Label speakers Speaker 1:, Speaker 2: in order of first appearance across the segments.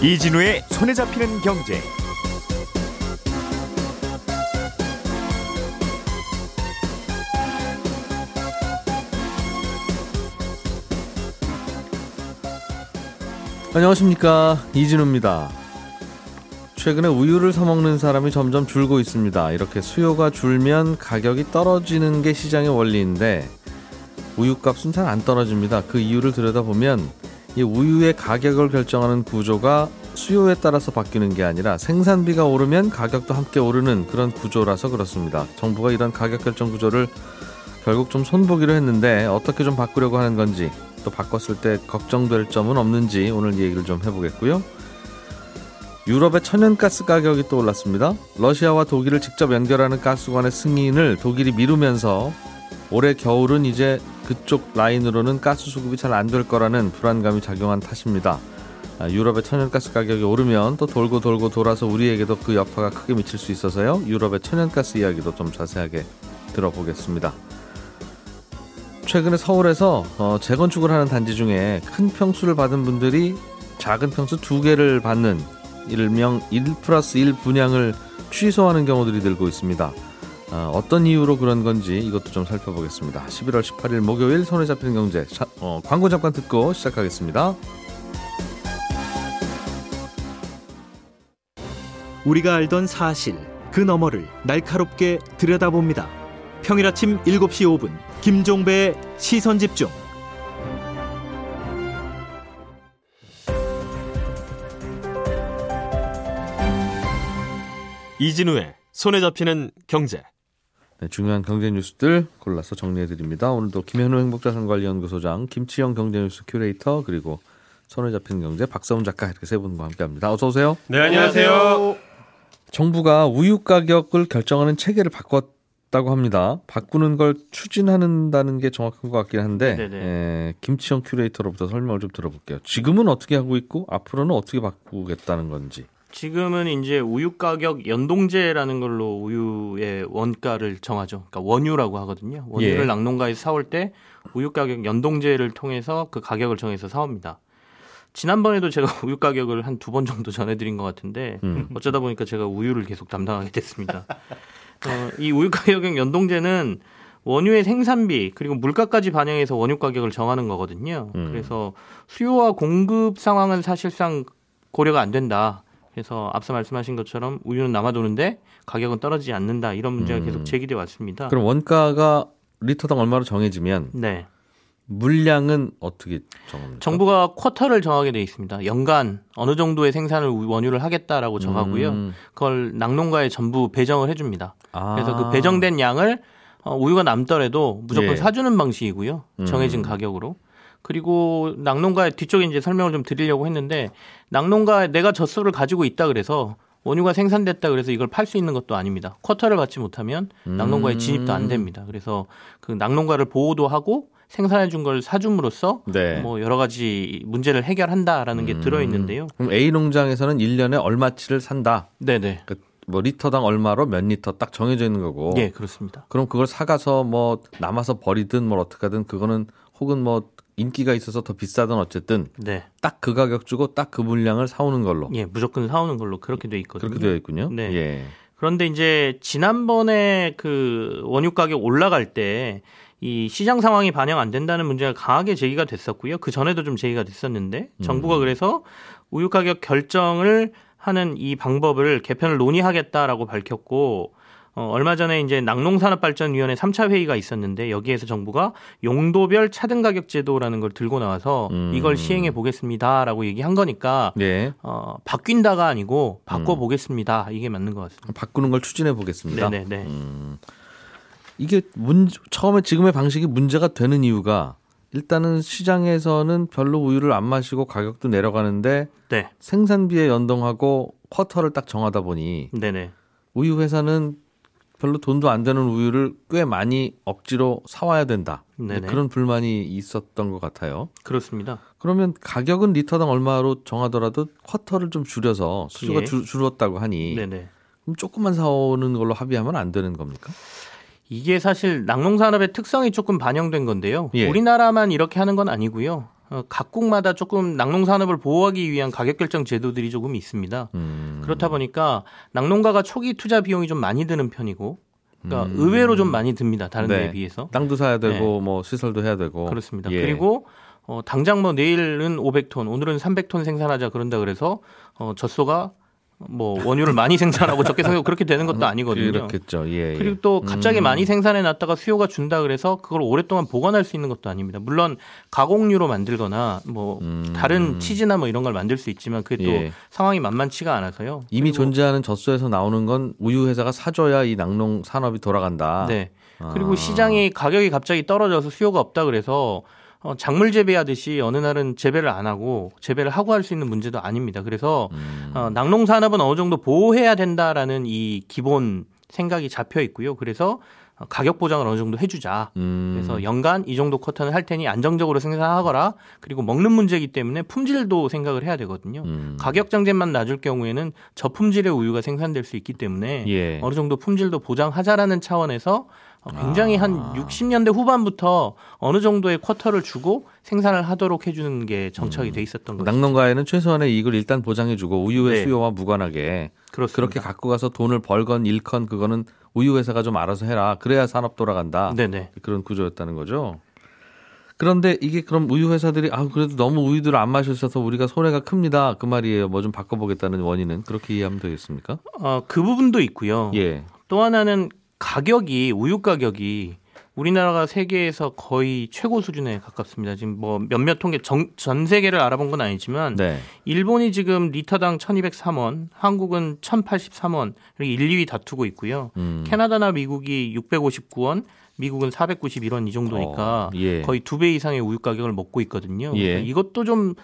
Speaker 1: 이진우의 손에 잡히는 경제.
Speaker 2: 안녕하십니까 이진우입니다. 최근에 우유를 사 먹는 사람이 점점 줄고 있습니다. 이렇게 수요가 줄면 가격이 떨어지는 게 시장의 원리인데 우유값은 잘 안 떨어집니다. 그 이유를 들여다보면 이 우유의 가격을 결정하는 구조가 수요에 따라서 바뀌는 게 아니라 생산비가 오르면 가격도 함께 오르는 그런 구조라서 그렇습니다. 정부가 이런 가격 결정 구조를 결국 좀 손보기로 했는데 어떻게 좀 바꾸려고 하는 건지 또 바꿨을 때 걱정될 점은 없는지 오늘 얘기를 좀 해보겠고요. 유럽의 천연가스 가격이 또 올랐습니다. 러시아와 독일을 직접 연결하는 가스관의 승인을 독일이 미루면서 올해 겨울은 이제 그쪽 라인으로는 가스 수급이 잘 안 될 거라는 불안감이 작용한 탓입니다. 아, 유럽의 천연가스 가격이 오르면 또 돌고 돌고 돌아서 우리에게도 그 여파가 크게 미칠 수 있어서요. 유럽의 천연가스 이야기도 좀 자세하게 들어보겠습니다. 최근에 서울에서 어, 재건축을 하는 단지 중에 큰 평수를 받은 분들이 작은 평수 두 개를 받는 일명 1 플러스 1 분양을 취소하는 경우들이 늘고 있습니다. 어, 떤 이유로 그런 건지 이것도 좀 살펴보겠습니다. 11월 18일 목요일 손에 잡히는 경제 자, 어, 광고 잠깐 듣고 시작하겠습니다.
Speaker 3: 우리가 알던 사실 그 너머를 날카롭게 들여다봅니다. 평일 아침 7시 5분 김종배의 시선 집중. 이진우의 손에 잡히는 경제.
Speaker 2: 네, 중요한 경제 뉴스들 골라서 정리해 드립니다. 오늘도 김현우 행복자산관리연구소장, 김치영 경제뉴스 큐레이터 그리고 손에 잡히는 경제 박사훈 작가 이렇게 세 분과 함께합니다. 어서 오세요.
Speaker 4: 네 안녕하세요.
Speaker 2: 정부가 우유 가격을 결정하는 체계를 바꿨다고 합니다. 바꾸는 걸 추진한다는 게 정확한 것 같긴 한데 에, 김치영 큐레이터로부터 설명을 좀 들어볼게요. 지금은 어떻게 하고 있고 앞으로는 어떻게 바꾸겠다는 건지.
Speaker 4: 지금은 이제 우유 가격 연동제라는 걸로 우유의 원가를 정하죠. 그러니까 원유라고 하거든요. 원유를 예. 낙농가에서 사올 때 우유 가격 연동제를 통해서 그 가격을 정해서 사옵니다. 지난번에도 제가 우유 가격을 한 두 번 정도 전해드린 것 같은데 음. 어쩌다 보니까 제가 우유를 계속 담당하게 됐습니다. 어, 이 우유 가격 연동제는 원유의 생산비 그리고 물가까지 반영해서 원유 가격을 정하는 거거든요. 음. 그래서 수요와 공급 상황은 사실상 고려가 안 된다. 그래서 앞서 말씀하신 것처럼 우유는 남아도는데 가격은 떨어지지 않는다 이런 문제가 음. 계속 제기돼 왔습니다.
Speaker 2: 그럼 원가가 리터당 얼마로 정해지면 네. 물량은 어떻게 정합니까?
Speaker 4: 정부가 쿼터를 정하게 돼 있습니다. 연간 어느 정도의 생산을 원유를 하겠다라고 정하고요. 음. 그걸 낙농가에 전부 배정을 해줍니다. 아. 그래서 그 배정된 양을 어, 우유가 남더라도 무조건 예. 사주는 방식이고요. 정해진 음. 가격으로. 그리고 낙농가 뒤쪽에 이제 설명을 좀 드리려고 했는데 낙농가에 내가 젖소를 가지고 있다 그래서 원유가 생산됐다 그래서 이걸 팔 수 있는 것도 아닙니다. 쿼터를 받지 못하면 낙농가에 음. 진입도 안 됩니다. 그래서 그 낙농가를 보호도 하고 생산해 준 걸 사줌으로써 네. 뭐 여러 가지 문제를 해결한다라는 게 음. 들어 있는데요.
Speaker 2: 그럼 A 농장에서는 1년에 얼마치를 산다.
Speaker 4: 네, 네.
Speaker 2: 그뭐 리터당 얼마로 몇 리터 딱 정해져 있는 거고.
Speaker 4: 예, 그렇습니다.
Speaker 2: 그럼 그걸 사가서 뭐 남아서 버리든 뭐 어떻게 하든 그거는 혹은 뭐 인기가 있어서 더 비싸든 어쨌든 네. 딱 그 가격 주고 딱 그 물량을 사오는 걸로.
Speaker 4: 예, 무조건 사오는 걸로 그렇게 돼 있거든요.
Speaker 2: 그렇게 되어 있군요.
Speaker 4: 네.
Speaker 2: 예.
Speaker 4: 그런데 이제 지난번에 그 원유 가격 올라갈 때 이 시장 상황이 반영 안 된다는 문제가 강하게 제기가 됐었고요. 그 전에도 좀 제기가 됐었는데 정부가 음. 그래서 우유 가격 결정을 하는 이 방법을 개편을 논의하겠다라고 밝혔고 어, 얼마 전에 이제 낙농산업발전위원회 3차 회의가 있었는데 여기에서 정부가 용도별 차등 가격 제도라는 걸 들고 나와서 음. 이걸 시행해 보겠습니다라고 얘기한 거니까 네. 어, 바뀐다가 아니고 바꿔 보겠습니다. 음. 이게 맞는 것 같습니다.
Speaker 2: 바꾸는 걸 추진해 보겠습니다.
Speaker 4: 네네. 네. 음.
Speaker 2: 이게 문 처음에 지금의 방식이 문제가 되는 이유가 일단은 시장에서는 별로 우유를 안 마시고 가격도 내려가는데 네. 생산비에 연동하고 쿼터를 딱 정하다 보니 네네. 우유 회사는 별로 돈도 안 되는 우유를 꽤 많이 억지로 사와야 된다. 그런 불만이 있었던 것 같아요.
Speaker 4: 그렇습니다.
Speaker 2: 그러면 가격은 리터당 얼마로 정하더라도 쿼터를 좀 줄여서 수요가 예. 줄, 줄었다고 하니 네네. 그럼 조금만 사오는 걸로 합의하면 안 되는 겁니까?
Speaker 4: 이게 사실 낙농산업의 특성이 조금 반영된 건데요.
Speaker 2: 예.
Speaker 4: 우리나라만 이렇게 하는 건 아니고요. 어, 각국마다 조금 낙농산업을 보호하기 위한 가격 결정 제도들이 조금 있습니다.
Speaker 2: 음.
Speaker 4: 그렇다 보니까 낙농가가 초기 투자 비용이 좀 많이 드는 편이고, 그러니까
Speaker 2: 음.
Speaker 4: 의외로 좀 많이 듭니다. 다른 데에
Speaker 2: 네.
Speaker 4: 비해서.
Speaker 2: 땅도 사야 되고 뭐 시설도 해야 되고
Speaker 4: 그렇습니다.
Speaker 2: 예.
Speaker 4: 그리고 어, 당장 뭐 내일은 500톤, 오늘은 300톤 생산하자 그런다 그래서 어, 젖소가 뭐 원유를 많이 생산하고 적게 생산하고 그렇게 되는 것도 아니거든요.
Speaker 2: 그렇겠죠. 예. 예.
Speaker 4: 그리고 또 갑자기
Speaker 2: 음.
Speaker 4: 많이 생산해 놨다가 수요가 준다 그래서 그걸 오랫동안 보관할 수 있는 것도 아닙니다. 물론 가공류로 만들거나 뭐
Speaker 2: 음.
Speaker 4: 다른 치즈나 뭐 이런 걸 만들 수 있지만 그게 또
Speaker 2: 예.
Speaker 4: 상황이 만만치가 않아서요.
Speaker 2: 이미 존재하는 젖소에서 나오는 건 우유 회사가 사줘야 이 낙농 산업이 돌아간다.
Speaker 4: 네.
Speaker 2: 아.
Speaker 4: 그리고 시장이 가격이 갑자기 떨어져서 수요가 없다 그래서 어, 작물 재배하듯이 어느 날은 재배를 안 하고 재배를 하고 할 수 있는 문제도 아닙니다. 그래서
Speaker 2: 음.
Speaker 4: 어, 낙농 산업은 어느 정도 보호해야 된다라는 이 기본 생각이 잡혀 있고요. 그래서 어, 가격 보장을 어느 정도 해주자.
Speaker 2: 음.
Speaker 4: 그래서 연간 이 정도 쿼터는 할 테니 안정적으로 생산하거라. 그리고 먹는 문제이기 때문에 품질도 생각을 해야 되거든요.
Speaker 2: 음.
Speaker 4: 가격 장제만 낮을 경우에는 저품질의 우유가 생산될 수 있기 때문에
Speaker 2: 예.
Speaker 4: 어느 정도 품질도 보장하자라는 차원에서 어, 굉장히
Speaker 2: 아.
Speaker 4: 한 60년대 후반부터 어느 정도의 쿼터를 주고 생산을 하도록 해주는 게 정착이 돼 있었던 거죠.
Speaker 2: 낙농가에는 최소한의 이익을 일단 보장해주고 우유의
Speaker 4: 네.
Speaker 2: 수요와 무관하게
Speaker 4: 그렇습니다.
Speaker 2: 그렇게 갖고 가서 돈을 벌건 잃건 그거는 우유 회사가 좀 알아서 해라. 그래야 산업 돌아간다.
Speaker 4: 네네.
Speaker 2: 그런 구조였다는 거죠. 그런데 이게 그럼 우유 회사들이 아 그래도 너무 우유들을 안 마셔서 우리가 손해가 큽니다. 그 말이에요. 뭐 좀 바꿔보겠다는 원인은 그렇게 이해하면 되겠습니까?
Speaker 4: 어, 그 부분도 있고요.
Speaker 2: 예.
Speaker 4: 또 하나는 가격이 우유 가격이 우리나라가 세계에서 거의 최고 수준에 가깝습니다. 지금 뭐 몇몇 통계 전, 전 세계를 알아본 건 아니지만
Speaker 2: 네.
Speaker 4: 일본이 지금 리터당 1,203원, 한국은 1,083원 이렇게 1, 2위 다투고 있고요.
Speaker 2: 음.
Speaker 4: 캐나다나 미국이 659원, 미국은 491원 이 정도니까
Speaker 2: 어, 예.
Speaker 4: 거의 두 배 이상의 우유 가격을 먹고 있거든요.
Speaker 2: 예.
Speaker 4: 그러니까 이것도 좀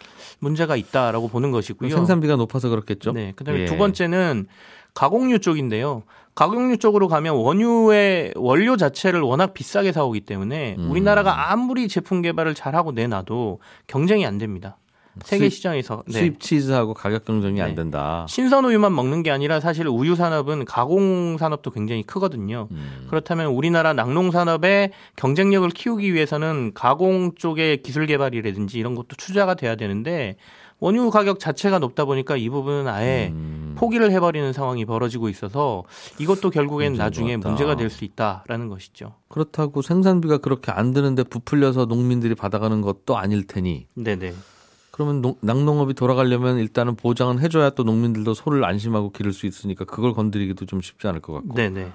Speaker 4: 문제가 있다라고 보는 것이고요.
Speaker 2: 생산비가 높아서 그렇겠죠.
Speaker 4: 네. 그다음에
Speaker 2: 예.
Speaker 4: 두 번째는 가공류 쪽인데요. 가공류 쪽으로 가면 원유의 원료 자체를 워낙 비싸게 사오기 때문에
Speaker 2: 음.
Speaker 4: 우리나라가 아무리 제품 개발을 잘하고 내놔도 경쟁이 안 됩니다. 세계
Speaker 2: 수입-
Speaker 4: 시장에서 네.
Speaker 2: 수입 치즈하고 가격 경쟁이 안
Speaker 4: 네.
Speaker 2: 된다.
Speaker 4: 신선 우유만 먹는 게 아니라 사실 우유 산업은 가공 산업도 굉장히 크거든요.
Speaker 2: 음.
Speaker 4: 그렇다면 우리나라 낙농 산업의 경쟁력을 키우기 위해서는 가공 쪽의 기술 개발이라든지 이런 것도 투자가 돼야 되는데 원유 가격 자체가 높다 보니까 이 부분은 아예
Speaker 2: 음.
Speaker 4: 포기를 해버리는 상황이 벌어지고 있어서 이것도 결국엔 나중에
Speaker 2: 같다.
Speaker 4: 문제가 될 수 있다라는 것이죠.
Speaker 2: 그렇다고 생산비가 그렇게 안 드는데 부풀려서 농민들이 받아가는 것도 아닐 테니
Speaker 4: 네네.
Speaker 2: 그러면 농- 낙농업이 돌아가려면 일단은 보장은 해줘야 또 농민들도 소를 안심하고 기를 수 있으니까 그걸 건드리기도 좀 쉽지 않을 것 같고
Speaker 4: 네네.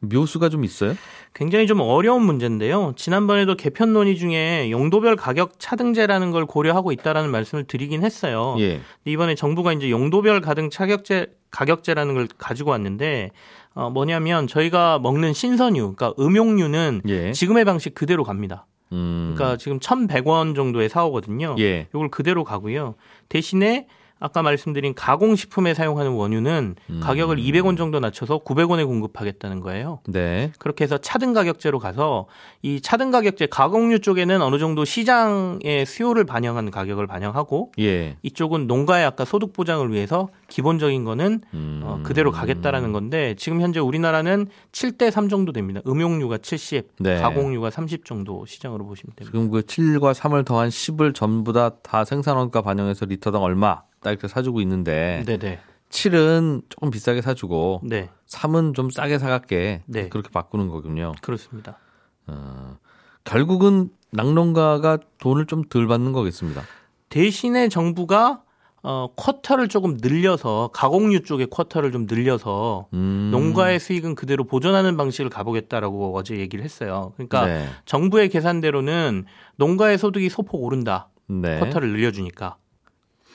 Speaker 2: 묘수가 좀 있어요?
Speaker 4: 굉장히 좀 어려운 문제인데요. 지난번에도 개편 논의 중에 용도별 가격 차등제라는 걸 고려하고 있다라는 말씀을 드리긴 했어요.
Speaker 2: 예.
Speaker 4: 근데 이번에 정부가 이제 용도별 가등 차격제 가격제라는 걸 가지고 왔는데 어 뭐냐면 저희가 먹는 신선유, 그러니까 음용유는
Speaker 2: 예.
Speaker 4: 지금의 방식 그대로 갑니다.
Speaker 2: 음.
Speaker 4: 그러니까 지금 1,100원 정도에 사오거든요.
Speaker 2: 예.
Speaker 4: 이걸 그대로 가고요. 대신에 아까 말씀드린 가공식품에 사용하는 원유는
Speaker 2: 음.
Speaker 4: 가격을 200원 정도 낮춰서 900원에 공급하겠다는 거예요.
Speaker 2: 네.
Speaker 4: 그렇게 해서 차등 가격제로 가서 이 차등 가격제 가공류 쪽에는 어느 정도 시장의 수요를 반영한 가격을 반영하고
Speaker 2: 예.
Speaker 4: 이쪽은 농가의 아까 소득 보장을 위해서 기본적인 거는
Speaker 2: 음.
Speaker 4: 어, 그대로 가겠다라는 건데 지금 현재 우리나라는 7대 3 정도 됩니다. 음용류가 70,
Speaker 2: 네.
Speaker 4: 가공류가 30 정도 시장으로 보시면 됩니다.
Speaker 2: 지금 그 7과 3을 더한 10을 전부 다 다 생산원가 반영해서 리터당 얼마 딱 이렇게 사주고 있는데
Speaker 4: 네네.
Speaker 2: 7은 조금 비싸게 사주고
Speaker 4: 네,
Speaker 2: 3은 좀 싸게 사갈게
Speaker 4: 네.
Speaker 2: 그렇게 바꾸는 거군요.
Speaker 4: 그렇습니다.
Speaker 2: 어, 결국은 낙농가가 돈을 좀 덜 받는 거겠습니다.
Speaker 4: 대신에 정부가 어, 쿼터를 조금 늘려서 가공류 쪽의 쿼터를 좀 늘려서
Speaker 2: 음.
Speaker 4: 농가의 수익은 그대로 보존하는 방식을 가보겠다라고 어제 얘기를 했어요. 그러니까
Speaker 2: 네.
Speaker 4: 정부의 계산대로는 농가의 소득이 소폭 오른다.
Speaker 2: 네.
Speaker 4: 쿼터를 늘려주니까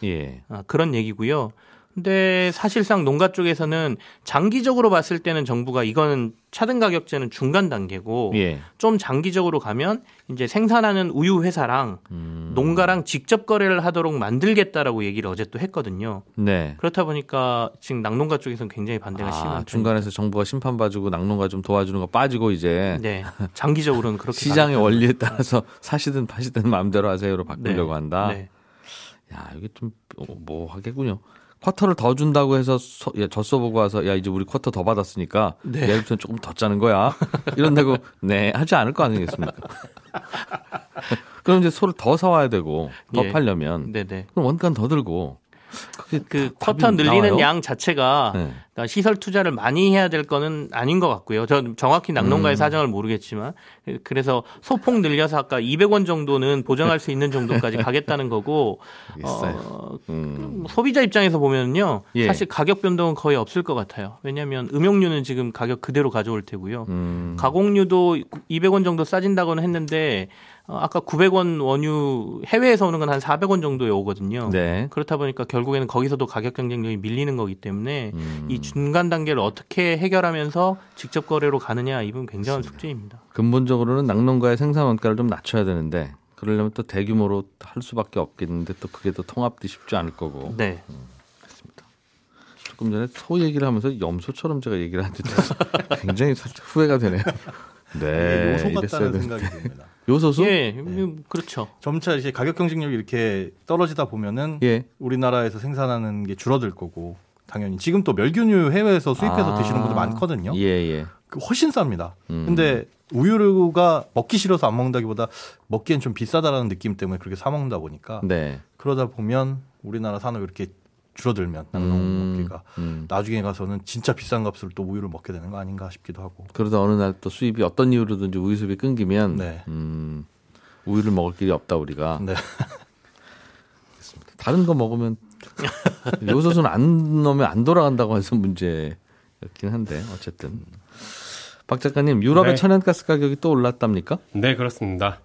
Speaker 2: 예.
Speaker 4: 아, 그런 얘기고요. 근데 사실상 농가 쪽에서는 장기적으로 봤을 때는 정부가 이거는 차등 가격제는 중간 단계고
Speaker 2: 예.
Speaker 4: 좀 장기적으로 가면 이제 생산하는 우유 회사랑
Speaker 2: 음.
Speaker 4: 농가랑 직접 거래를 하도록 만들겠다라고 얘기를 어제 또 했거든요.
Speaker 2: 네.
Speaker 4: 그렇다 보니까 지금 낙농가 쪽에서는 굉장히 반대가
Speaker 2: 아,
Speaker 4: 심한
Speaker 2: 중간에서 정부가 심판 봐주고 낙농가 좀 도와주는 거 빠지고 이제.
Speaker 4: 네, 장기적으로는 그렇게
Speaker 2: 시장의 원리에 따라서 사시든 파시든 마음대로 하세요로 바꾸려고
Speaker 4: 네.
Speaker 2: 한다.
Speaker 4: 네.
Speaker 2: 야, 이게 좀 뭐 하겠군요. 쿼터를 더 준다고 해서 서, 야, 젖소 보고 와서 야 이제 우리 쿼터 더 받았으니까
Speaker 4: 네.
Speaker 2: 내일부터 조금 더 짜는 거야 이런다고 네 하지 않을 거 아니겠습니까? 그럼 이제 소를 더 사와야 되고 더
Speaker 4: 예.
Speaker 2: 팔려면
Speaker 4: 네네.
Speaker 2: 그럼 원가는 더 들고 그
Speaker 4: 쿼터 늘리는
Speaker 2: 나와요?
Speaker 4: 양 자체가
Speaker 2: 네.
Speaker 4: 그러니까 시설 투자를 많이 해야 될 거는 아닌 것 같고요. 전 정확히 낙농가의
Speaker 2: 음.
Speaker 4: 사정을 모르겠지만 그래서 소폭 늘려서 아까 200원 정도는 보장할 수 있는 정도까지 가겠다는 거고.
Speaker 2: 어, 음.
Speaker 4: 소비자 입장에서 보면요.
Speaker 2: 예.
Speaker 4: 사실 가격 변동은 거의 없을 것 같아요. 왜냐하면 음용류는 지금 가격 그대로 가져올 테고요.
Speaker 2: 음.
Speaker 4: 가공류도 200원 정도 싸진다고는 했는데 어, 아까 900원 원유 해외에서 오는 건 한 400원 정도에 오거든요.
Speaker 2: 네.
Speaker 4: 그렇다 보니까 결국에는 거기서도 가격 경쟁력이 밀리는 거기 때문에
Speaker 2: 음.
Speaker 4: 이 중간 단계를 어떻게 해결하면서 직접 거래로 가느냐 이건 굉장한 숙제입니다.
Speaker 2: 근본적으로는 낙농가의 생산 원가를 좀 낮춰야 되는데 그러려면 또 대규모로 할 수밖에 없겠는데 또 그게 또 통합도 쉽지 않을 거고
Speaker 4: 네.
Speaker 2: 조금 전에 소 얘기를 하면서 염소처럼 제가 얘기를 하는데 굉장히 살짝 후회가 되네요. 네,
Speaker 5: 요소 같다는. 생각이 듭니다.
Speaker 2: 요소수?
Speaker 4: 예, 음, 그렇죠.
Speaker 5: 점차 이제 가격 경쟁력이 이렇게 떨어지다 보면은
Speaker 2: 예.
Speaker 5: 우리나라에서 생산하는 게 줄어들 거고 당연히 지금 또 멸균유 해외에서 수입해서
Speaker 2: 아.
Speaker 5: 드시는 분들 많거든요.
Speaker 2: 예, 예.
Speaker 5: 그 훨씬 쌉니다.
Speaker 2: 음.
Speaker 5: 근데 우유가 먹기 싫어서 안 먹는다기보다 먹기엔 좀 비싸다라는 느낌 때문에 그렇게 사 먹는다 보니까
Speaker 2: 네.
Speaker 5: 그러다 보면 우리나라 산업이 이렇게 줄어들면
Speaker 2: 음,
Speaker 5: 낙농 먹기가
Speaker 2: 음.
Speaker 5: 나중에 가서는 진짜 비싼 값으로 또 우유를 먹게 되는 거 아닌가 싶기도 하고.
Speaker 2: 그러다 어느 날 또 수입이 어떤 이유로든지 우유 수입이 끊기면
Speaker 5: 네.
Speaker 2: 음, 우유를 먹을 길이 없다 우리가.
Speaker 5: 네.
Speaker 2: 다른 거 먹으면 요소수는 안 넣으면 안 돌아간다고 해서 문제였긴 한데 어쨌든 박 작가님 유럽의
Speaker 6: 네.
Speaker 2: 천연가스 가격이 또 올랐답니까?
Speaker 6: 네, 그렇습니다.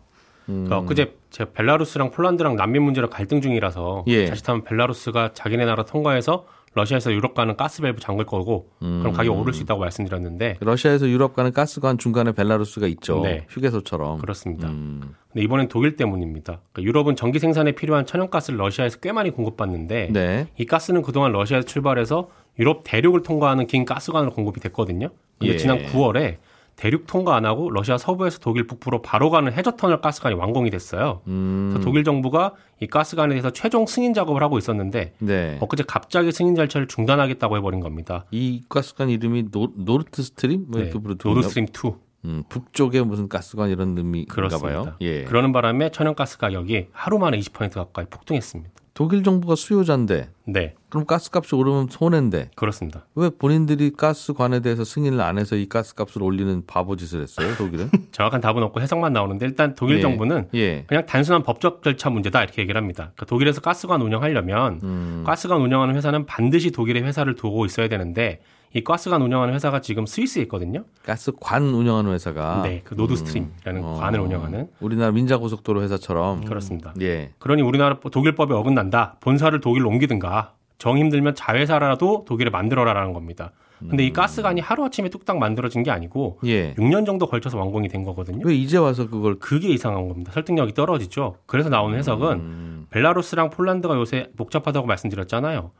Speaker 2: 음.
Speaker 6: 그 엊그제 제가 벨라루스랑 폴란드랑 난민 문제로 갈등 중이라서
Speaker 2: 예.
Speaker 6: 자칫하면 벨라루스가 자기네 나라 통과해서 러시아에서 유럽 가는 가스 밸브 잠글 거고
Speaker 2: 음.
Speaker 6: 그럼 가격 오를 수 있다고 말씀드렸는데
Speaker 2: 러시아에서 유럽 가는 가스관 중간에 벨라루스가 있죠.
Speaker 6: 네.
Speaker 2: 휴게소처럼.
Speaker 6: 그렇습니다.
Speaker 2: 음.
Speaker 6: 근데 이번엔 독일 때문입니다. 그러니까 유럽은 전기 생산에 필요한 천연가스를 러시아에서 꽤 많이 공급받는데
Speaker 2: 네.
Speaker 6: 이 가스는 그동안 러시아에서 출발해서 유럽 대륙을 통과하는 긴 가스관으로 공급이 됐거든요. 근데
Speaker 2: 예.
Speaker 6: 지난 9월에 대륙 통과 안 하고 러시아 서부에서 독일 북부로 바로 가는 해저 터널 가스관이 완공이 됐어요.
Speaker 2: 음.
Speaker 6: 그래서 독일 정부가 이 가스관에 대해서 최종 승인 작업을 하고 있었는데
Speaker 2: 네.
Speaker 6: 엊그제 갑자기 승인 절차를 중단하겠다고 해버린 겁니다.
Speaker 2: 이 가스관 이름이 노, 노르트 스트림 뭐
Speaker 6: 네,
Speaker 2: 부르더군요.
Speaker 6: 노드스트림 2
Speaker 2: 음, 북쪽에 무슨 가스관 이런 의미인가. 봐요. 예.
Speaker 6: 그러는 바람에 천연가스 가격이 하루 만에 20% 가까이 폭등했습니다.
Speaker 2: 독일 정부가 수요자인데
Speaker 6: 네,
Speaker 2: 그럼 가스값이 오르면 손해인데
Speaker 6: 그렇습니다.
Speaker 2: 왜 본인들이 가스관에 대해서 승인을 안 해서 이 가스값을 올리는 바보 짓을 했어요, 독일은?
Speaker 6: 정확한 답은 없고 해석만 나오는데 일단 독일
Speaker 2: 예.
Speaker 6: 정부는
Speaker 2: 예.
Speaker 6: 그냥 단순한 법적 절차 문제다 이렇게 얘기를 합니다. 그러니까 독일에서 가스관 운영하려면
Speaker 2: 음.
Speaker 6: 가스관 운영하는 회사는 반드시 독일에 회사를 두고 있어야 되는데 이 가스관 운영하는 회사가 지금 스위스에 있거든요.
Speaker 2: 가스관 운영하는 회사가
Speaker 6: 네, 그 노드스트림이라는
Speaker 2: 어,
Speaker 6: 관을 운영하는
Speaker 2: 우리나라 민자 고속도로 회사처럼
Speaker 6: 그렇습니다.
Speaker 2: 예.
Speaker 6: 그러니 우리나라 독일법에 어긋난다. 본사를 독일로 옮기든가 정 힘들면 자회사라도 독일에 만들어라라는 겁니다. 근데 이 가스관이 하루아침에 뚝딱 만들어진 게 아니고
Speaker 2: 예.
Speaker 6: 6년 정도 걸쳐서 완공이 된 거거든요.
Speaker 2: 왜 이제 와서 그걸
Speaker 6: 그게 이상한 겁니다. 설득력이 떨어지죠. 그래서 나오는 해석은
Speaker 2: 음,
Speaker 6: 벨라루스랑 폴란드가 요새 복잡하다고 말씀드렸잖아요.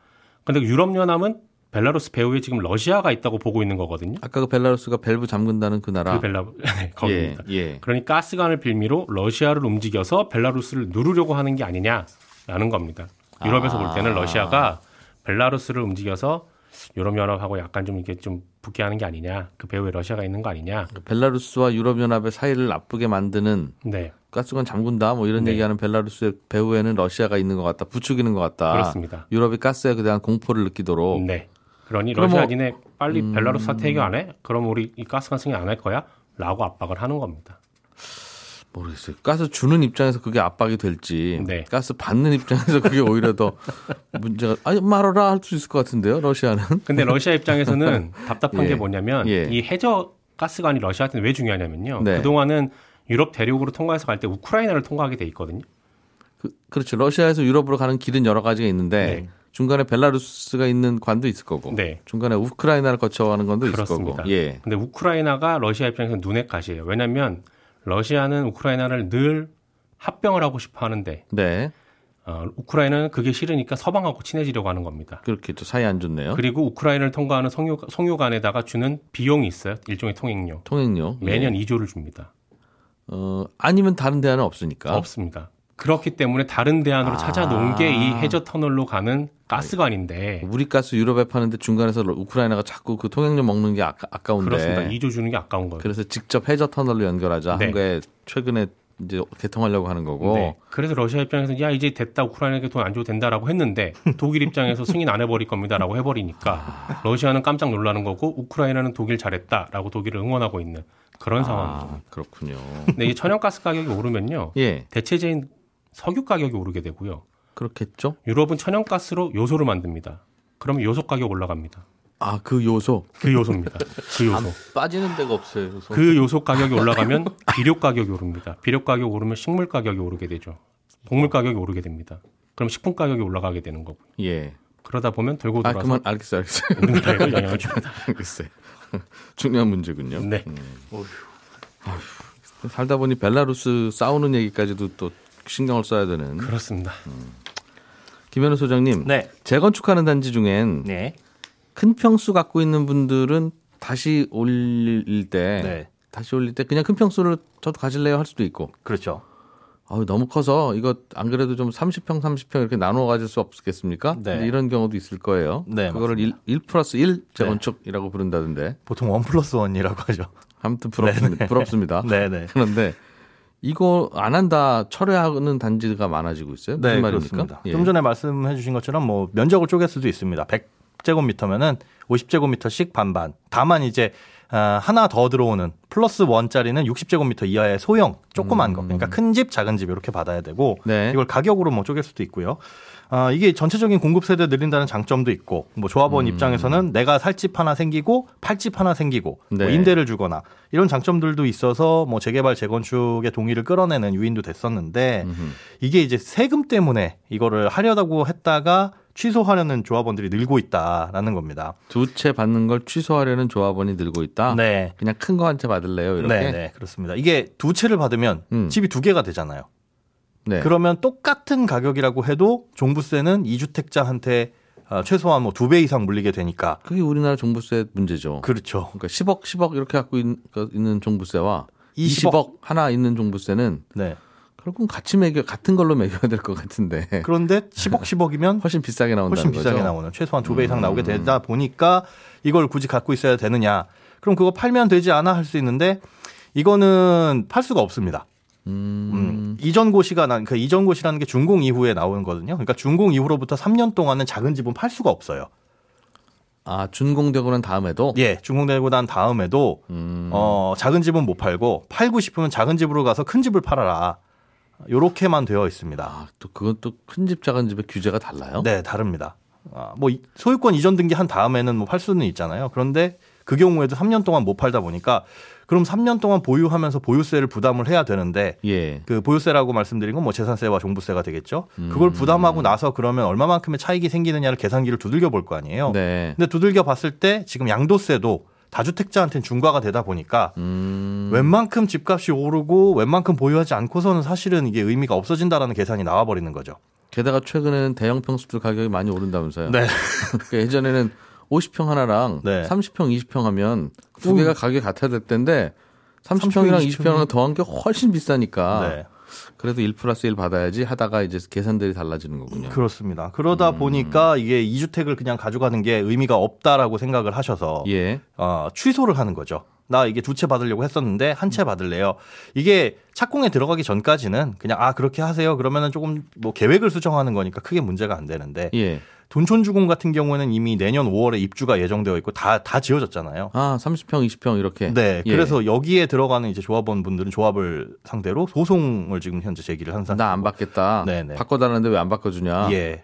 Speaker 6: 근데 유럽 연합은 벨라루스 배후에 지금 러시아가 있다고 보고 있는 거거든요.
Speaker 2: 아까 그 벨라루스가 밸브 잠근다는 그 나라
Speaker 6: 그 벨라 네, 거기입니다.
Speaker 2: 예. 예.
Speaker 6: 그러니 가스관을 빌미로 러시아를 움직여서 벨라루스를 누르려고 하는 게 아니냐라는 겁니다. 유럽에서 볼 때는
Speaker 2: 아.
Speaker 6: 러시아가 벨라루스를 움직여서 유럽 연합하고 약간 좀 이게 좀 붙게 하는 게 아니냐. 그 배후에 러시아가 있는 거 아니냐.
Speaker 2: 벨라루스와 유럽 연합의 사이를 나쁘게 만드는
Speaker 6: 네,
Speaker 2: 가스관 잠근다 뭐 이런
Speaker 6: 네.
Speaker 2: 얘기하는 벨라루스의 배후에는 러시아가 있는 것 같다. 부추기는 것 같다.
Speaker 6: 그렇습니다.
Speaker 2: 유럽이 가스에 대한 공포를 느끼도록
Speaker 6: 네. 그러니
Speaker 2: 그럼
Speaker 6: 러시아
Speaker 2: 뭐-
Speaker 6: 빨리 벨라루스 사태 해결 안 해? 그럼 우리 이 가스관 승인 안할 거야? 라고 압박을 하는 겁니다.
Speaker 2: 모르겠어요. 가스 주는 입장에서 그게 압박이 될지,
Speaker 6: 네.
Speaker 2: 가스 받는 입장에서 그게 오히려 더 문제가 아니 말아라 할 수 있을 것 같은데요. 러시아는
Speaker 6: 근데 러시아 입장에서는 답답한
Speaker 2: 예.
Speaker 6: 게 뭐냐면
Speaker 2: 예.
Speaker 6: 이 해저 가스관이 러시아한테는 왜 중요하냐면요.
Speaker 2: 네.
Speaker 6: 그 동안은 유럽 대륙으로 통과해서 갈 때 우크라이나를 통과하게 돼 있거든요.
Speaker 2: 그, 그렇죠. 러시아에서 유럽으로 가는 길은 여러 가지가 있는데
Speaker 6: 네.
Speaker 2: 중간에 벨라루스가 있는 관도 있을 거고,
Speaker 6: 네.
Speaker 2: 중간에 우크라이나를 거쳐가는 건도 있을
Speaker 6: 그렇습니다.
Speaker 2: 거고, 예,
Speaker 6: 근데 우크라이나가 러시아 입장에서 눈에 가시예요. 왜냐하면 러시아는 우크라이나를 늘 합병을 하고 싶어 하는데
Speaker 2: 네,
Speaker 6: 어, 우크라이나는 그게 싫으니까 서방하고 친해지려고 하는 겁니다.
Speaker 2: 그렇게 또 사이 안 좋네요.
Speaker 6: 그리고 우크라이나를 통과하는 송유, 송유관에다가 주는 비용이 있어요. 일종의 통행료.
Speaker 2: 통행료
Speaker 6: 매년
Speaker 2: 예.
Speaker 6: 2조를 줍니다.
Speaker 2: 어, 아니면 다른 대안은 없으니까.
Speaker 6: 없습니다. 그렇기 때문에 다른 대안으로
Speaker 2: 아.
Speaker 6: 찾아놓은 게 이 해저 터널로 가는 가스관인데
Speaker 2: 우리 가스 유럽에 파는데 중간에서 우크라이나가 자꾸 그 통행료 먹는 게 아까, 아까운데.
Speaker 6: 그렇습니다. 2조 주는 게 아까운 거예요.
Speaker 2: 그래서 직접 해저 터널로 연결하자
Speaker 6: 네.
Speaker 2: 한 거에 최근에 이제 개통하려고 하는 거고.
Speaker 6: 네. 그래서 러시아 입장에서 야 이제 됐다 우크라이나에게 돈 안 줘도 된다라고 했는데 독일 입장에서 승인 안 해버릴 겁니다라고
Speaker 2: 아.
Speaker 6: 해버리니까 러시아는 깜짝 놀라는 거고 우크라이나는 독일 잘했다라고 독일을 응원하고 있는 그런 상황입니다.
Speaker 2: 아, 그렇군요.
Speaker 6: 근데 이 천연가스 가격이 오르면요
Speaker 2: 예,
Speaker 6: 대체제인 석유 가격이 오르게 되고요.
Speaker 2: 그렇겠죠.
Speaker 6: 유럽은 천연가스로 요소를 만듭니다. 그러면 요소 가격 올라갑니다.
Speaker 2: 아, 그 요소.
Speaker 6: 그 요소입니다. 그 요소.
Speaker 4: 빠지는 데가 없어요. 그래서
Speaker 6: 그 요소 가격이 올라가면 비료 가격이 오릅니다. 비료 가격 오르면 식물 가격이 오르게 되죠. 곡물 가격이 오르게 됩니다. 그럼 식품 가격이 올라가게 되는 거고.
Speaker 2: 예.
Speaker 6: 그러다 보면 돌고
Speaker 2: 아,
Speaker 6: 돌아서
Speaker 2: 그만, 알겠어요, 알겠어요.
Speaker 6: 우리나라에도 영향을 줍니다.
Speaker 2: 알겠어요. 중요한 문제군요.
Speaker 6: 네.
Speaker 2: 살다 보니 벨라루스 싸우는 얘기까지도 또 신경을 써야 되는.
Speaker 6: 그렇습니다.
Speaker 2: 김현우 소장님.
Speaker 5: 네.
Speaker 2: 재건축하는 단지 중엔
Speaker 5: 네.
Speaker 2: 큰 평수 갖고 있는 분들은 다시 올릴 때
Speaker 5: 네.
Speaker 2: 다시 올릴 때 그냥 큰 평수를 저도 가질래요 할 수도 있고
Speaker 5: 그렇죠.
Speaker 2: 아유, 너무 커서 이거 안 그래도 좀 30평 30평 이렇게 나눠 가질 수 없겠습니까?
Speaker 5: 네.
Speaker 2: 이런 경우도 있을 거예요.
Speaker 5: 네,
Speaker 2: 그거를 1, 1 플러스 1 재건축이라고 부른다던데.
Speaker 5: 보통 원 플러스 원이라고 하죠.
Speaker 2: 아무튼 부럽습니다. 부럽습니다.
Speaker 5: 네네.
Speaker 2: 그런데 이거 안 한다 철회하는 단지가 많아지고 있어요. 무슨
Speaker 5: 네,
Speaker 2: 말입니까?
Speaker 5: 그렇습니다.
Speaker 2: 예.
Speaker 5: 좀 전에 말씀해 주신 것처럼 뭐 면적을 쪼갤 수도 있습니다. 100제곱미터면은 50제곱미터씩 반반. 다만 이제 아, 하나 더 들어오는 플러스 원짜리는 60제곱미터 이하의 소형 조그만 거. 그러니까 큰 집, 작은 집 이렇게 받아야 되고
Speaker 2: 음. 네.
Speaker 5: 이걸 가격으로 뭐 쪼갤 수도 있고요. 아, 이게 전체적인 공급 세대 늘린다는 장점도 있고 뭐 조합원
Speaker 2: 음.
Speaker 5: 입장에서는 내가 살 집 하나 생기고 팔집 하나 생기고 뭐
Speaker 2: 네.
Speaker 5: 임대를 주거나 이런 장점들도 있어서 뭐 재개발 재건축의 동의를 끌어내는 유인도 됐었는데
Speaker 2: 음흠.
Speaker 5: 이게 이제 세금 때문에 이거를 하려다고 했다가 취소하려는 조합원들이 늘고 있다라는 겁니다.
Speaker 2: 두 채 받는 걸 취소하려는 조합원이 늘고 있다.
Speaker 5: 네.
Speaker 2: 그냥 큰 거 한 채 받을래요. 이렇게.
Speaker 5: 네, 네, 그렇습니다. 이게 두 채를 받으면
Speaker 2: 음.
Speaker 5: 집이 두 개가 되잖아요.
Speaker 2: 네.
Speaker 5: 그러면 똑같은 가격이라고 해도 종부세는 이주택자한테 아, 최소한 뭐 두 배 이상 물리게 되니까.
Speaker 2: 그게 우리나라 종부세 문제죠.
Speaker 5: 그렇죠.
Speaker 2: 그러니까 10억, 10억 이렇게 갖고 있, 는 종부세와
Speaker 5: 20억.
Speaker 2: 20억 하나 있는 종부세는
Speaker 5: 네.
Speaker 2: 결국은 같이 매겨 같은 걸로 매겨야 될 것 같은데
Speaker 5: 그런데 10억, 10억이면
Speaker 2: 훨씬 비싸게 나온다는
Speaker 5: 훨씬 비싸게
Speaker 2: 거죠. 음.
Speaker 5: 나오는 최소한 두 배 이상 나오게 되다 보니까 이걸 굳이 갖고 있어야 되느냐. 그럼 그거 팔면 되지 않아 할 수 있는데 이거는 팔 수가 없습니다. 음, 이전 고시가 난, 그 이전 고시라는 게 준공 이후에 나오는 거거든요. 그러니까 준공 이후로부터 3년 동안은 작은 집은 팔 수가 없어요.
Speaker 2: 아 준공되고 난 다음에도
Speaker 5: 예, 준공되고 난 다음에도
Speaker 2: 음.
Speaker 5: 어, 작은 집은 못 팔고 팔고 싶으면 작은 집으로 가서 큰 집을 팔아라. 요렇게만 되어 있습니다.
Speaker 2: 아, 또 그건 또 큰 집 작은 집의 규제가 달라요?
Speaker 5: 네, 다릅니다. 아, 뭐 이- 소유권 이전 등기한 다음에는 뭐 팔 수는 있잖아요. 그런데 그 경우에도 3년 동안 못 팔다 보니까 그럼 3년 동안 보유하면서 보유세를 부담을 해야 되는데
Speaker 2: 예.
Speaker 5: 그 보유세라고 말씀드린 건 뭐 재산세와 종부세가 되겠죠.
Speaker 2: 음.
Speaker 5: 그걸 부담하고 나서 그러면 얼마만큼의 차익이 생기느냐를 계산기를 두들겨 볼 거 아니에요.
Speaker 2: 네.
Speaker 5: 근데 두들겨 봤을 때 지금 양도세도 다주택자한테는 중과가 되다 보니까
Speaker 2: 음.
Speaker 5: 웬만큼 집값이 오르고 웬만큼 보유하지 않고서는 사실은 이게 의미가 없어진다라는 계산이 나와 버리는 거죠.
Speaker 2: 게다가 최근에는 대형 평수들 가격이 많이 오른다면서요.
Speaker 5: 네.
Speaker 2: 그러니까 예전에는 50평 하나랑
Speaker 5: 네.
Speaker 2: 30평, 20평 하면 두 개가 가격이 같아야 될 텐데 30평이랑
Speaker 5: 30평,
Speaker 2: 20평은 더한 게 훨씬 비싸니까
Speaker 5: 네.
Speaker 2: 그래도 1 플러스 1 받아야지 하다가 이제 계산들이 달라지는 거군요.
Speaker 5: 그렇습니다. 그러다
Speaker 2: 음.
Speaker 5: 보니까 이게 이주택을 그냥 가져가는 게 의미가 없다라고 생각을 하셔서
Speaker 2: 예.
Speaker 5: 어, 취소를 하는 거죠. 나 이게 두 채 받으려고 했었는데 한 채 받을래요. 이게 착공에 들어가기 전까지는 그냥 아 그렇게 하세요. 그러면은 조금 뭐 계획을 수정하는 거니까 크게 문제가 안 되는데
Speaker 2: 예.
Speaker 5: 돈촌주공 같은 경우에는 이미 내년 5월에 입주가 예정되어 있고 다 다 지어졌잖아요.
Speaker 2: 아, 30평, 20평 이렇게.
Speaker 5: 네,
Speaker 2: 예.
Speaker 5: 그래서 여기에 들어가는 이제 조합원 분들은 조합을 상대로 소송을 지금 현재 제기를 한 상태.
Speaker 2: 나안 받겠다.
Speaker 5: 네네.
Speaker 2: 바꿔달라는데 왜 안 바꿔주냐.
Speaker 5: 예.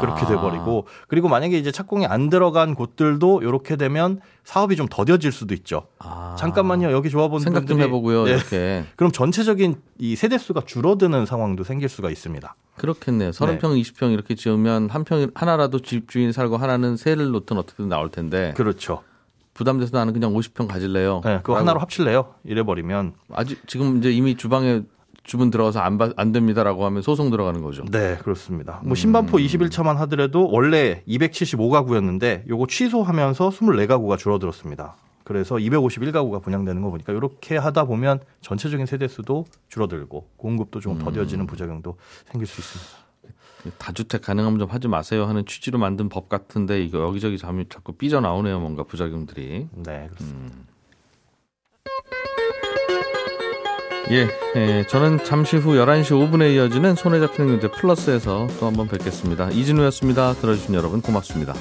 Speaker 5: 그렇게
Speaker 2: 아.
Speaker 5: 돼버리고 그리고 만약에 이제 착공이 안 들어간 곳들도 이렇게 되면 사업이 좀 더뎌질 수도 있죠.
Speaker 2: 아.
Speaker 5: 잠깐만요, 여기 조합원분들이
Speaker 2: 생각 좀 해보고요.
Speaker 5: 네.
Speaker 2: 이렇게.
Speaker 5: 그럼 전체적인 이 세대 수가 줄어드는 상황도 생길 수가 있습니다.
Speaker 2: 그렇겠네요. 30평, 20평 이렇게 지으면 한 평, 하나라도 집주인이 살고 하나는 세를 놓든 어떻게든 나올 텐데.
Speaker 5: 그렇죠.
Speaker 2: 부담돼서 나는 그냥 50평 가질래요.
Speaker 5: 네, 그거. 하나로 합칠래요. 이래 버리면
Speaker 2: 아직 지금 이제 이미 주방에 주문 들어가서 안, 받- 안 됩니다라고 하면 소송 들어가는 거죠.
Speaker 5: 네, 그렇습니다.
Speaker 2: 음.
Speaker 5: 뭐 신반포 21차만 하더라도 원래 275가구였는데 요거 취소하면서 24가구가 줄어들었습니다. 그래서 251가구가 분양되는 거 보니까 이렇게 하다 보면 전체적인 세대 수도 줄어들고 공급도 좀
Speaker 2: 음.
Speaker 5: 더뎌지는 부작용도 생길 수 있습니다.
Speaker 2: 다주택 가능하면 좀 하지 마세요 하는 취지로 만든 법 같은데 이거 여기저기 자꾸, 자꾸 삐져 나오네요 뭔가 부작용들이.
Speaker 5: 네, 그렇습니다.
Speaker 2: 예, 예, 저는 잠시 후 11시 5분에 이어지는 손에 잡히는 경제 플러스에서 또 한번 뵙겠습니다. 이진우였습니다. 들어주신 여러분 고맙습니다.